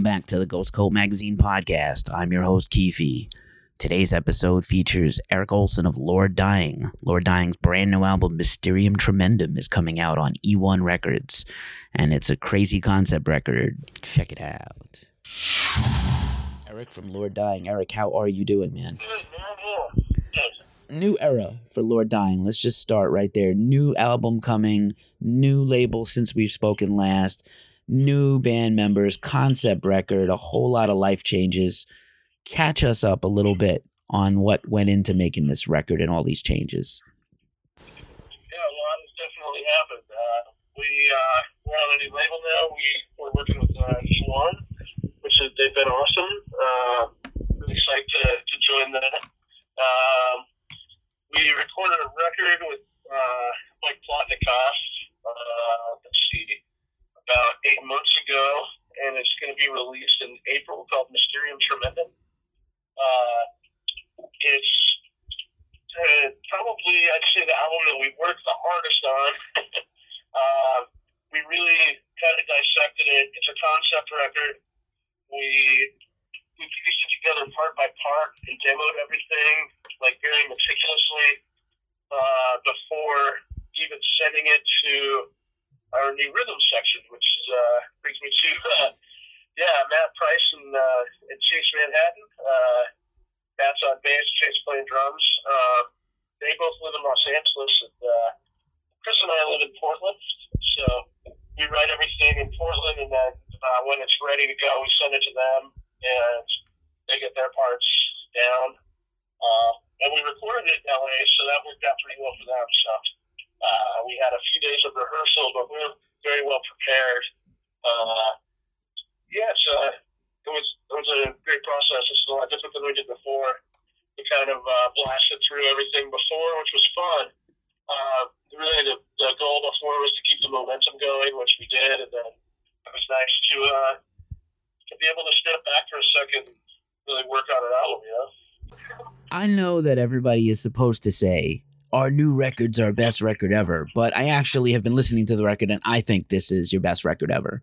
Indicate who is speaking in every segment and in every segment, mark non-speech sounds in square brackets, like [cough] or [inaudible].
Speaker 1: Welcome back to the Ghost Cult Magazine podcast. I'm your host, Keefe. Today's episode features Eric Olson of Lord Dying. Lord Dying's brand new album, Mysterium Tremendum, is coming out on E1 Records, and it's a crazy concept record. Check it out. Eric from Lord Dying. Eric, how are you doing, man? New era for Lord Dying. Let's just start right there. New album coming, new label since we've spoken last new band members, concept record, a whole lot of life changes. Catch us up a little bit on what went into making this record and all these changes.
Speaker 2: Yeah, a lot has definitely happened. Uh, we uh, we're on a new label now. We we're working with uh, E1, which is they've been awesome. Uh, really psyched to, to join that. Um, we recorded a record with uh, Mike Plotnikoff. Uh, let's see about eight months ago, and it's going to be released in April called Mysterium Tremendum. Uh, it's uh, probably, I'd say, the album that we worked the hardest on. uh, we really kind of dissected it. It's a concept record. We we pieced it together part by part and demoed everything like very meticulously uh, before even sending it to our new rhythm section, which uh, brings me to uh, [laughs] yeah Matt Price and uh, and Chase Manhattan. Uh, Matt's on bass, Chase playing drums. Uh, they both live in Los Angeles, and uh, Chris and I live in Portland. So we write everything in Portland, and then uh, when it's ready to go, we send it to them, and they get their parts down. Uh, and we recorded it in LA, so that worked out pretty well for them. So uh, we had a few days of rehearsal, but we were very well prepared. Uh, yeah, so it was it was a great process. It's a lot different than we did before. We kind of uh, blasted through everything before, which was fun. Uh, really, the, the goal before was to keep the momentum going, which we did, and then it was nice to uh, to be able to step back for a second, and really work on an album. You know.
Speaker 1: I know that everybody is supposed to say our new record's our best record ever. But I actually have been listening to the record and I think this is your best record ever.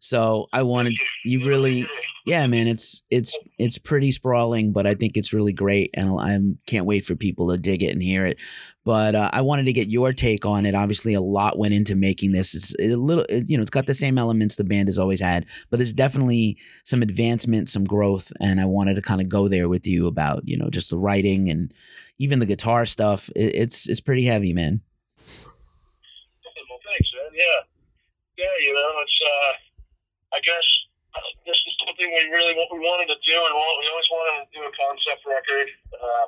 Speaker 1: So I wanted you really yeah, man, it's it's it's pretty sprawling, but I think it's really great, and I can't wait for people to dig it and hear it. But uh, I wanted to get your take on it. Obviously, a lot went into making this. It's a little, you know, it's got the same elements the band has always had, but there's definitely some advancement, some growth, and I wanted to kind of go there with you about, you know, just the writing and even the guitar stuff. It, it's it's pretty heavy, man.
Speaker 2: Well, thanks, man. Yeah, yeah. You know, it's. uh I guess this is something we really what we wanted to do, and we always wanted to do a concept record. Uh,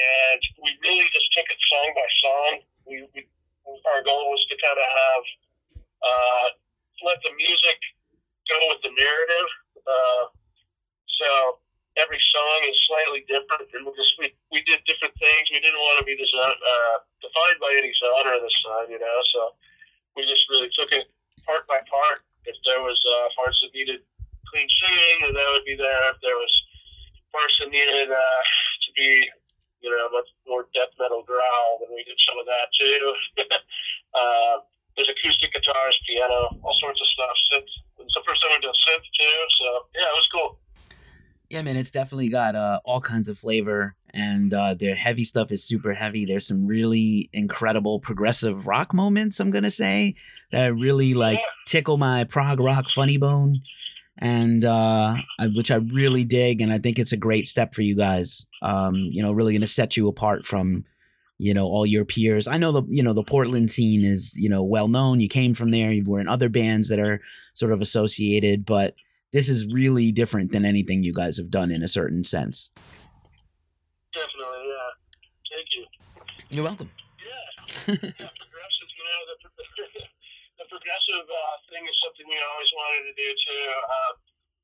Speaker 2: and we really just took it song by song. We, we our goal was to kind of have uh, let the music go with the narrative. Uh, so every song is slightly different, and we just we, we did different things. We didn't want to be this, uh, defined by any genre this time, you know. So we just really took it part by part. If there was uh, parts that needed clean singing, then that would be there. If there was parts that needed uh, to be, you know, much more death metal growl, then we did some of that too. [laughs] uh, there's acoustic guitars, piano, all sorts of stuff. Synth. It's the first time we did synth too, so yeah, it was cool.
Speaker 1: Yeah, man, it's definitely got uh, all kinds of flavor, and uh, their heavy stuff is super heavy. There's some really incredible progressive rock moments. I'm gonna say that really like tickle my prog rock funny bone, and uh, which I really dig, and I think it's a great step for you guys. Um, you know, really gonna set you apart from you know all your peers. I know the you know the Portland scene is you know well known. You came from there. You were in other bands that are sort of associated, but this is really different than anything you guys have done in a certain sense.
Speaker 2: Definitely, yeah. Thank you.
Speaker 1: You're welcome.
Speaker 2: Yeah, yeah [laughs] progressive, you know, the, the progressive uh, thing is something we always wanted to do too. Uh,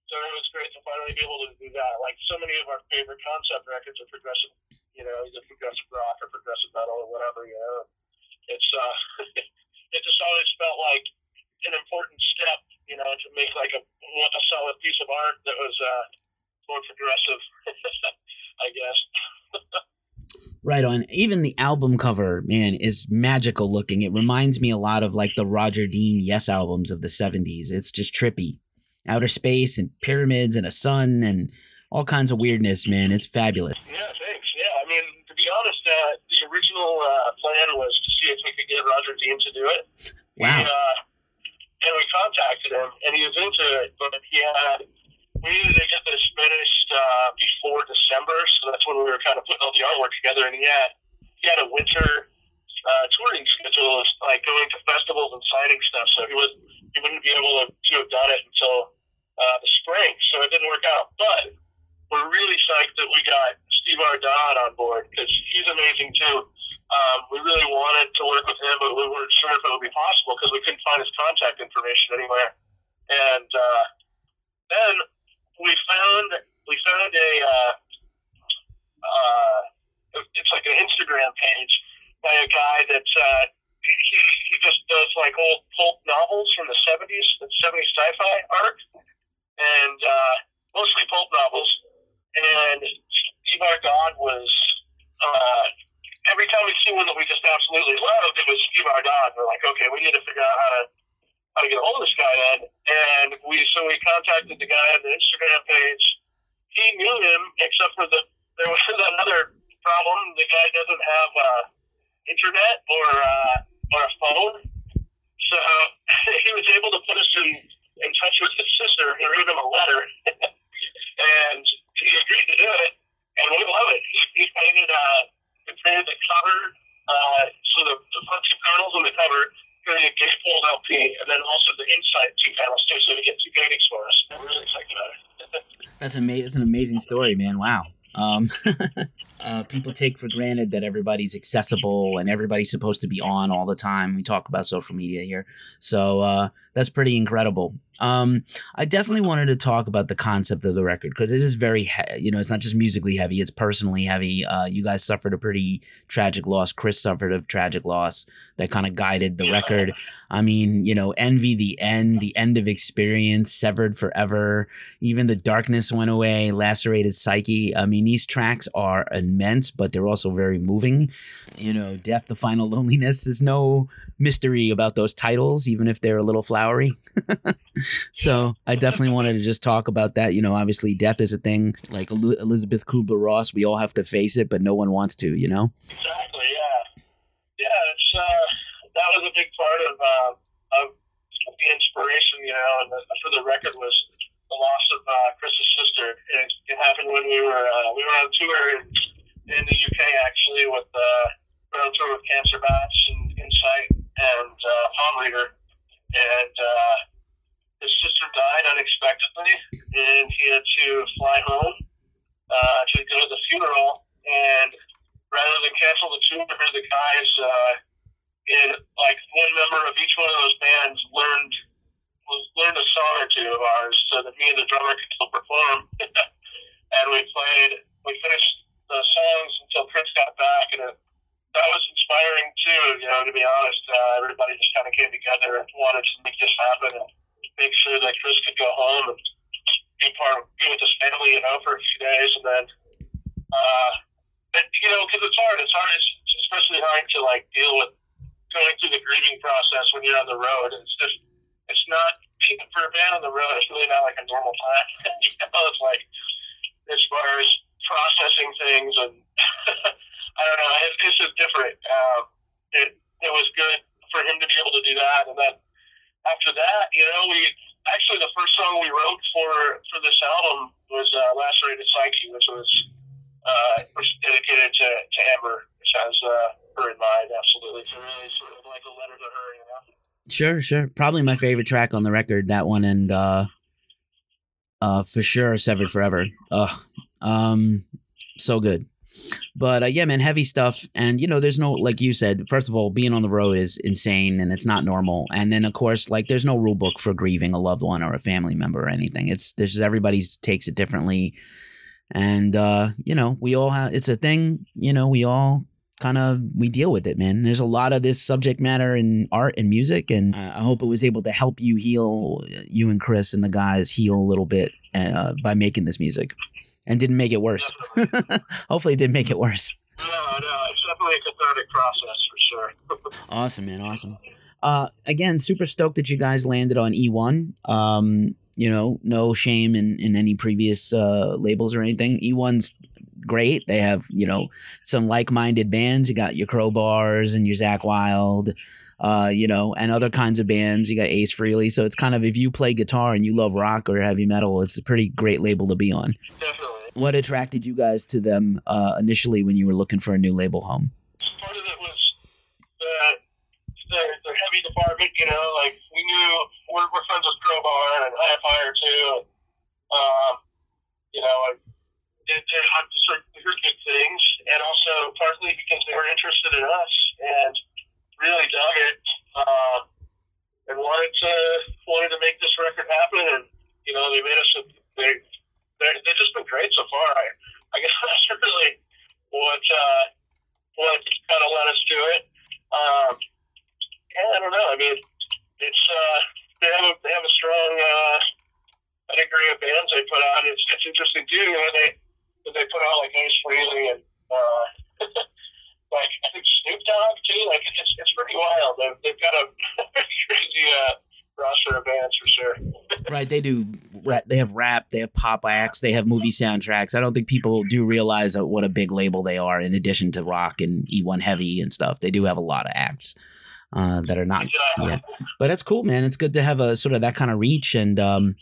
Speaker 2: so it was great to finally be able to do that. Like so many of our favorite concept records are progressive, you know, either progressive rock or progressive metal or whatever, you know. It's, uh, [laughs] it just always felt like an important step, you know, to make like a, a solid piece of art that was uh, more progressive, [laughs] I guess. [laughs]
Speaker 1: Right on. Even the album cover, man, is magical looking. It reminds me a lot of like the Roger Dean Yes albums of the 70s. It's just trippy. outer space and pyramids and a sun and all kinds of weirdness, man. It's fabulous.
Speaker 2: Yeah, thanks. Yeah, I mean, to be honest, uh, the original uh, plan was to see if we could get Roger Dean to do it.
Speaker 1: Wow.
Speaker 2: Uh, and we contacted him, and he was into it, but he had we needed to get this finished uh, before December, so that's when we were kind of putting all the artwork together. And he had he had a winter uh, touring schedule, like going to festivals and signing stuff, so he was he wouldn't be able to, to have done it until uh, the spring, so it didn't work out. But we're really psyched that we got Steve R. Dodd on board because he's amazing too. Um, we really wanted to work with him, but we weren't sure if it would be possible because we couldn't find his contact information anywhere. And uh, then we found we found a uh, uh, it's like an Instagram page by a guy that uh, he, he just does like old pulp novels from the seventies, seventies sci-fi art, and uh, mostly pulp novels. And Steve R. Dodd was uh, every time we see one that we just absolutely loved, it was Steve R. Dodd. We're like, okay, we need to figure out how to how to get a hold of this guy then. And we so we contacted the guy on the Instagram. He knew him, except for the there was [laughs] another problem. The guy doesn't have uh, internet or uh, or a phone, so [laughs] he was able to put us in in touch with his sister. He wrote him a letter, [laughs] and he agreed to do it. And we love it. He, he painted uh, he painted the cover, uh, so the, the punchy panels on the cover creating a gatefold LP, and then also the inside two panels too, so we get two paintings for us. I'm really excited about it.
Speaker 1: That's amazing. That's an amazing story, man. Wow. Um, [laughs] uh, people take for granted that everybody's accessible and everybody's supposed to be on all the time. We talk about social media here, so uh, that's pretty incredible. Um, I definitely wanted to talk about the concept of the record because it is very, he- you know, it's not just musically heavy; it's personally heavy. Uh, you guys suffered a pretty tragic loss. Chris suffered a tragic loss that kind of guided the record. I mean, you know, envy the end, the end of experience, severed forever. Even the darkness went away, lacerated psyche. I mean, these tracks are immense, but they're also very moving. You know, death, the final loneliness. There's no mystery about those titles, even if they're a little flowery. [laughs] so I definitely wanted to just talk about that. You know, obviously death is a thing. Like Elisabeth Kübler-Ross, we all have to face it, but no one wants to. You know.
Speaker 2: Exactly. Yeah. Yeah. It's uh, that was a big part of uh, of the inspiration, you know, and the, for the record was the loss of uh, Chris's sister. It, it happened when we were uh, we were on tour in, in the UK actually with uh, on tour with Cancer Bats and Insight and uh, Palm Reader, and uh, his sister died unexpectedly, and he had to fly home uh, to go to the funeral, and rather than cancel the tour, the guys uh, in like one member of each one of those bands learned learned a song or two of ours so that me and the drummer could still perform. [laughs] and we played, we finished the songs until Chris got back, and it, that was inspiring too. You know, to be honest, uh, everybody just kind of came together and wanted to make this happen and make sure that Chris could go home and be part of be with his family, you know, for a few days, and then. Uh, but, you know, because it's hard. It's hard. It's especially hard to like deal with going through the grieving process when you're on the road. It's just, it's not for a band on the road. It's really not like a normal time. [laughs] you know, it's like as far as processing things and [laughs] I don't know. It, it's just different. Um, it it was good for him to be able to do that, and then after that, you know, we actually the first song we wrote for for this album was uh, "Lacerated Psyche," which was uh, was dedicated to, to Amber, which has uh, her in mind. Absolutely, it's really sort of like a letter to her, you know.
Speaker 1: Sure, sure. Probably my favorite track on the record, that one, and uh, uh, for sure, "Severed Forever." Ugh, um, so good. But uh, yeah, man, heavy stuff, and you know, there's no like you said. First of all, being on the road is insane, and it's not normal. And then, of course, like there's no rule book for grieving a loved one or a family member or anything. It's there's just everybody's takes it differently, and uh, you know, we all have. It's a thing. You know, we all kind of we deal with it, man. There's a lot of this subject matter in art and music, and uh, I hope it was able to help you heal, you and Chris and the guys heal a little bit uh, by making this music, and didn't make it worse. [laughs] Hopefully, it didn't make it worse.
Speaker 2: No, no, it's definitely a cathartic process for sure. [laughs]
Speaker 1: Awesome, man. Awesome. Uh, again, super stoked that you guys landed on E1. Um, you know, no shame in in any previous uh, labels or anything. E1's great. They have you know some like minded bands. You got your Crowbars and your Zakk Wylde, uh, you know, and other kinds of bands. You got Ace Frehley. So it's kind of if you play guitar and you love rock or heavy metal, it's a pretty great label to be on.
Speaker 2: Definitely.
Speaker 1: What attracted you guys to them uh, initially when you were looking for a new label home?
Speaker 2: Part of it was the, the, the heavy department, you know, like we knew we're, we're friends with Crowbar and High Fire too. And, um, you know, they, they, they heard good things, and also partly because they were interested in us. And really dug it uh, and wanted to wanted to make this record happen. And you know, they made us. A, they they they've just been great so far. I I guess that's really what uh, what kind of let us do it. Um, yeah, I don't know. I mean, it's uh, they have a they have a strong uh, pedigree of bands they put out. It's it's interesting too. You know, they they put out like Ace Frehley and. Uh, [laughs] like I think Snoop Dogg too. Like it's it's pretty wild. They've, they've got a [laughs] crazy uh, roster of bands for sure. [laughs]
Speaker 1: right, they do. They have rap. They have pop acts. They have movie soundtracks. I don't think people do realize that what a big label they are. In addition to rock and E1 Heavy and stuff, they do have a lot of acts. Uh, that are not, yeah, but that's cool, man. It's good to have a sort of that kind of reach, and um,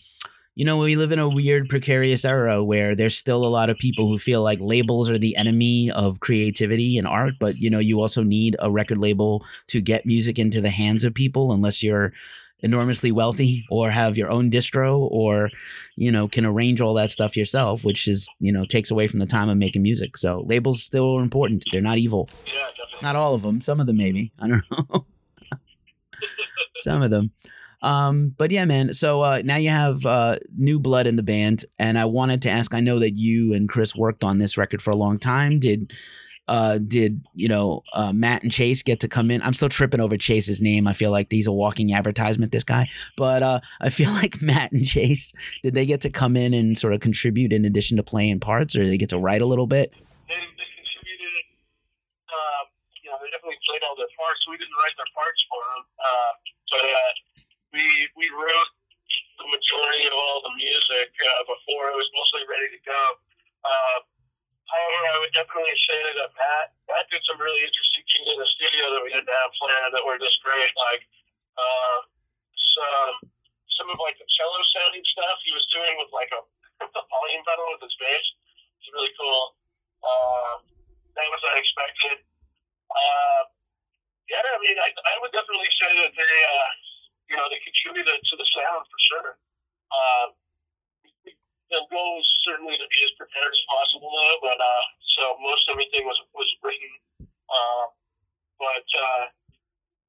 Speaker 1: you know, we live in a weird, precarious era where there's still a lot of people who feel like labels are the enemy of creativity and art. But, you know, you also need a record label to get music into the hands of people unless you're enormously wealthy or have your own distro or, you know, can arrange all that stuff yourself, which is, you know, takes away from the time of making music. So labels still are important. They're not evil.
Speaker 2: Yeah, definitely.
Speaker 1: Not all of them. Some of them, maybe. [laughs] I don't know. Some of them. Um, but yeah, man. So uh, now you have uh, new blood in the band, and I wanted to ask. I know that you and Chris worked on this record for a long time. Did uh, did you know uh, Matt and Chase get to come in? I'm still tripping over Chase's name. I feel like he's a walking advertisement. This guy, but uh, I feel [laughs] like Matt and Chase did they get to come in and sort of contribute in addition to playing parts, or they get to write a little bit?
Speaker 2: They, they contributed. Uh, you know, they definitely played all their parts. We didn't write their parts for them, uh, but uh, we we wrote the majority of all the music uh, before it was mostly ready to go. Uh, however, I would definitely say that Matt Matt did some really interesting things in the studio that we didn't have planned that were just great. Like uh, some some of like the cello sounding stuff he was doing with like a, [laughs] a volume pedal with his bass. It's really cool. Uh, that was unexpected. Uh, yeah, I mean, I, I would definitely say that they uh, you know, they contributed to the sound for sure. Uh, the goal was certainly to be as prepared as possible, though. But uh, so most everything was was written. Uh, but uh,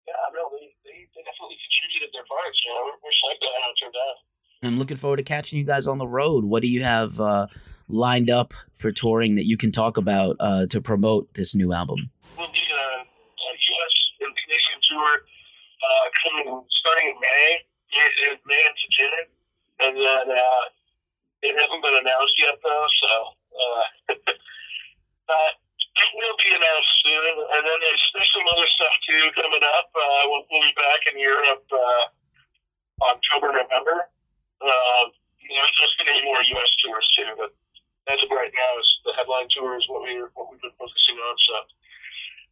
Speaker 2: yeah, no, they, they, they definitely contributed their parts. You know, we're, psyched on how it turned out.
Speaker 1: I'm looking forward to catching you guys on the road. What do you have uh, lined up for touring that you can talk about uh, to promote this new album?
Speaker 2: We'll be uh, a U.S. and Canadian tour uh, coming starting in May, in May into June, and then uh, it hasn't been announced yet though, so uh, [laughs] uh, it will be announced soon. And then there's, there's some other stuff too coming up. Uh, we'll, we'll be back in Europe uh, October, November. Uh, you know, there's going to be more U.S. tours too, but as of right now, is the headline tour is what we what we've been focusing on. So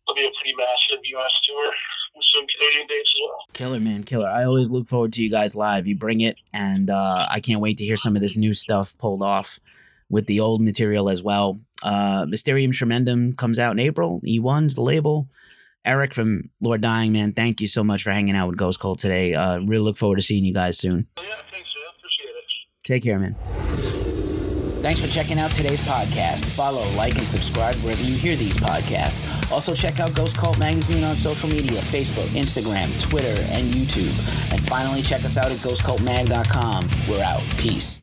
Speaker 2: it'll be a pretty massive U.S. tour some Canadian dates as well.
Speaker 1: Killer, man, killer. I always look forward to you guys live. You bring it, and uh, I can't wait to hear some of this new stuff pulled off with the old material as well. Uh, Mysterium Tremendum comes out in April. E1's the label. Eric from Lord Dying, man, thank you so much for hanging out with Ghost Cult today. Uh, really look forward to seeing you guys soon.
Speaker 2: Yeah, thanks, man. Appreciate it.
Speaker 1: Take care, man. Thanks for checking out today's podcast. Follow, like, and subscribe wherever you hear these podcasts. Also, check out Ghost Cult Magazine on social media Facebook, Instagram, Twitter, and YouTube. And finally, check us out at ghostcultmag.com. We're out. Peace.